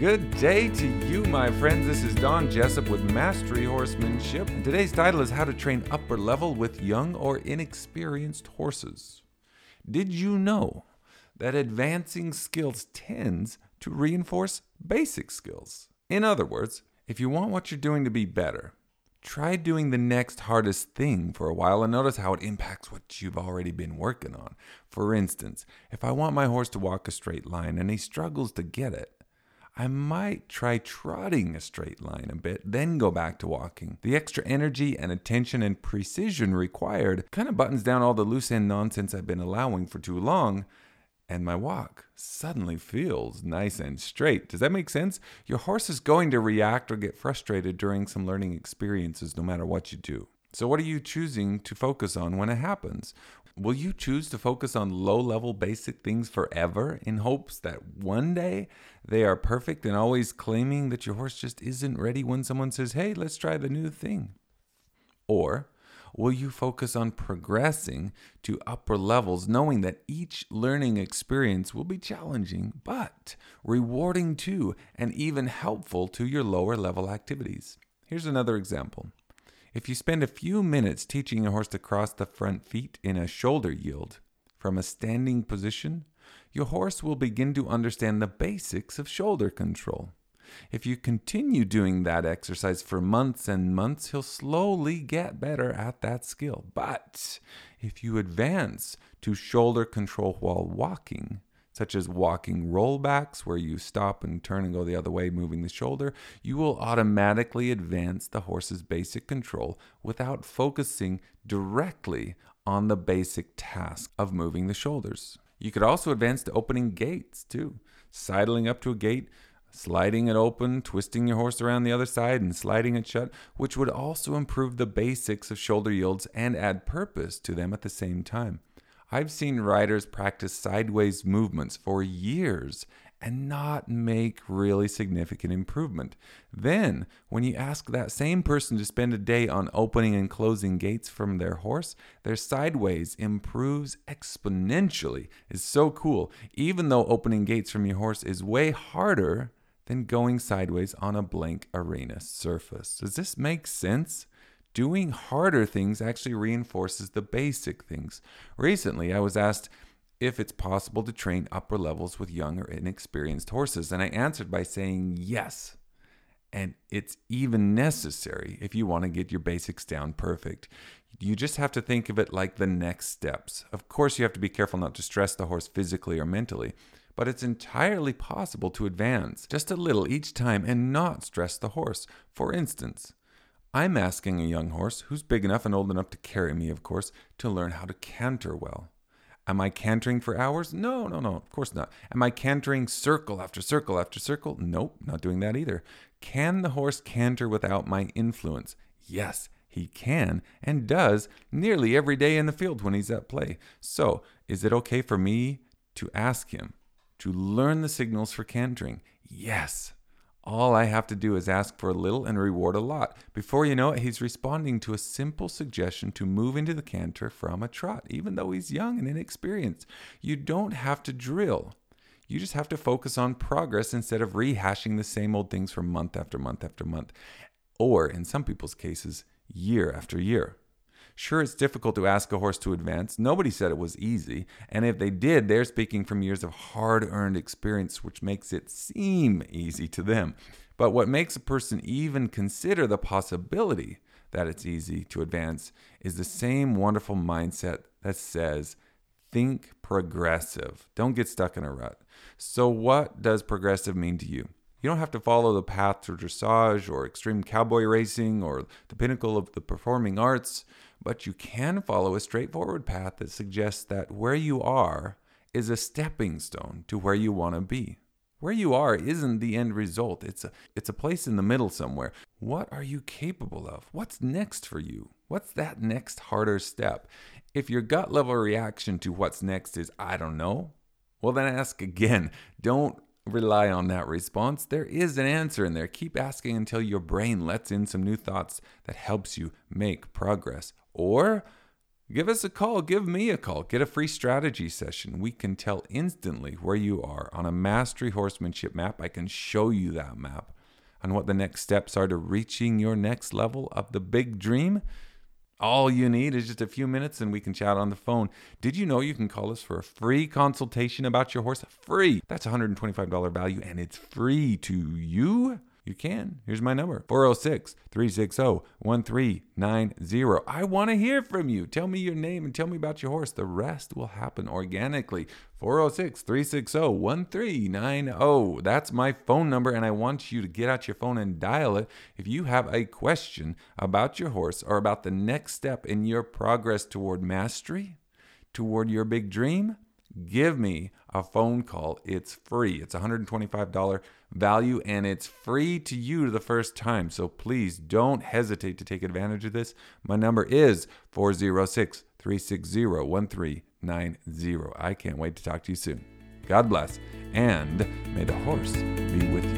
Good day to you, my friends. This is Don Jessop with Mastery Horsemanship. And today's title is How to Train Upper Level with Young or Inexperienced Horses. Did you know that advancing skills tends to reinforce basic skills? In other words, if you want what you're doing to be better, try doing the next hardest thing for a while and notice how it impacts what you've already been working on. For instance, if I want my horse to walk a straight line and he struggles to get it, I might try trotting a straight line a bit, then go back to walking. The extra energy and attention and precision required kind of buttons down all the loose end nonsense I've been allowing for too long, and my walk suddenly feels nice and straight. Does that make sense? Your horse is going to react or get frustrated during some learning experiences no matter what you do. So, what are you choosing to focus on when it happens? Will you choose to focus on low level basic things forever in hopes that one day they are perfect and always claiming that your horse just isn't ready when someone says, hey, let's try the new thing? Or will you focus on progressing to upper levels, knowing that each learning experience will be challenging, but rewarding too, and even helpful to your lower level activities? Here's another example. If you spend a few minutes teaching your horse to cross the front feet in a shoulder yield from a standing position, your horse will begin to understand the basics of shoulder control. If you continue doing that exercise for months and months, he'll slowly get better at that skill. But if you advance to shoulder control while walking, such as walking rollbacks, where you stop and turn and go the other way, moving the shoulder, you will automatically advance the horse's basic control without focusing directly on the basic task of moving the shoulders. You could also advance to opening gates too, sidling up to a gate, sliding it open, twisting your horse around the other side, and sliding it shut, which would also improve the basics of shoulder yields and add purpose to them at the same time. I've seen riders practice sideways movements for years and not make really significant improvement. Then, when you ask that same person to spend a day on opening and closing gates from their horse, their sideways improves exponentially. It's so cool. Even though opening gates from your horse is way harder than going sideways on a blank arena surface. Does this make sense? Doing harder things actually reinforces the basic things. Recently, I was asked if it's possible to train upper levels with young or inexperienced horses, and I answered by saying yes. And it's even necessary if you want to get your basics down perfect. You just have to think of it like the next steps. Of course, you have to be careful not to stress the horse physically or mentally, but it's entirely possible to advance just a little each time and not stress the horse. For instance, I'm asking a young horse, who's big enough and old enough to carry me, of course, to learn how to canter well. Am I cantering for hours? No, no, no, of course not. Am I cantering circle after circle after circle? Nope, not doing that either. Can the horse canter without my influence? Yes, he can and does nearly every day in the field when he's at play. So, is it okay for me to ask him to learn the signals for cantering? Yes, all I have to do is ask for a little and reward a lot. Before you know it, he's responding to a simple suggestion to move into the canter from a trot, even though he's young and inexperienced. You don't have to drill. You just have to focus on progress instead of rehashing the same old things for month after month after month, or in some people's cases, year after year. Sure, it's difficult to ask a horse to advance. Nobody said it was easy. And if they did, they're speaking from years of hard earned experience, which makes it seem easy to them. But what makes a person even consider the possibility that it's easy to advance is the same wonderful mindset that says, think progressive. Don't get stuck in a rut. So, what does progressive mean to you? You don't have to follow the path to dressage or extreme cowboy racing or the pinnacle of the performing arts, but you can follow a straightforward path that suggests that where you are is a stepping stone to where you want to be. Where you are isn't the end result. It's a it's a place in the middle somewhere. What are you capable of? What's next for you? What's that next harder step? If your gut level reaction to what's next is I don't know, well then ask again. Don't rely on that response. There is an answer in there. Keep asking until your brain lets in some new thoughts that helps you make progress. Or Give us a call. Give me a call. Get a free strategy session. We can tell instantly where you are on a mastery horsemanship map. I can show you that map on what the next steps are to reaching your next level of the big dream. All you need is just a few minutes and we can chat on the phone. Did you know you can call us for a free consultation about your horse? Free. That's $125 value and it's free to you you can. Here's my number 406 360 1390. I want to hear from you. Tell me your name and tell me about your horse. The rest will happen organically. 406 360 1390. That's my phone number, and I want you to get out your phone and dial it if you have a question about your horse or about the next step in your progress toward mastery, toward your big dream give me a phone call. It's free. It's $125 value and it's free to you the first time. So please don't hesitate to take advantage of this. My number is 406 360 1390. I can't wait to talk to you soon. God bless, and may the horse be with you.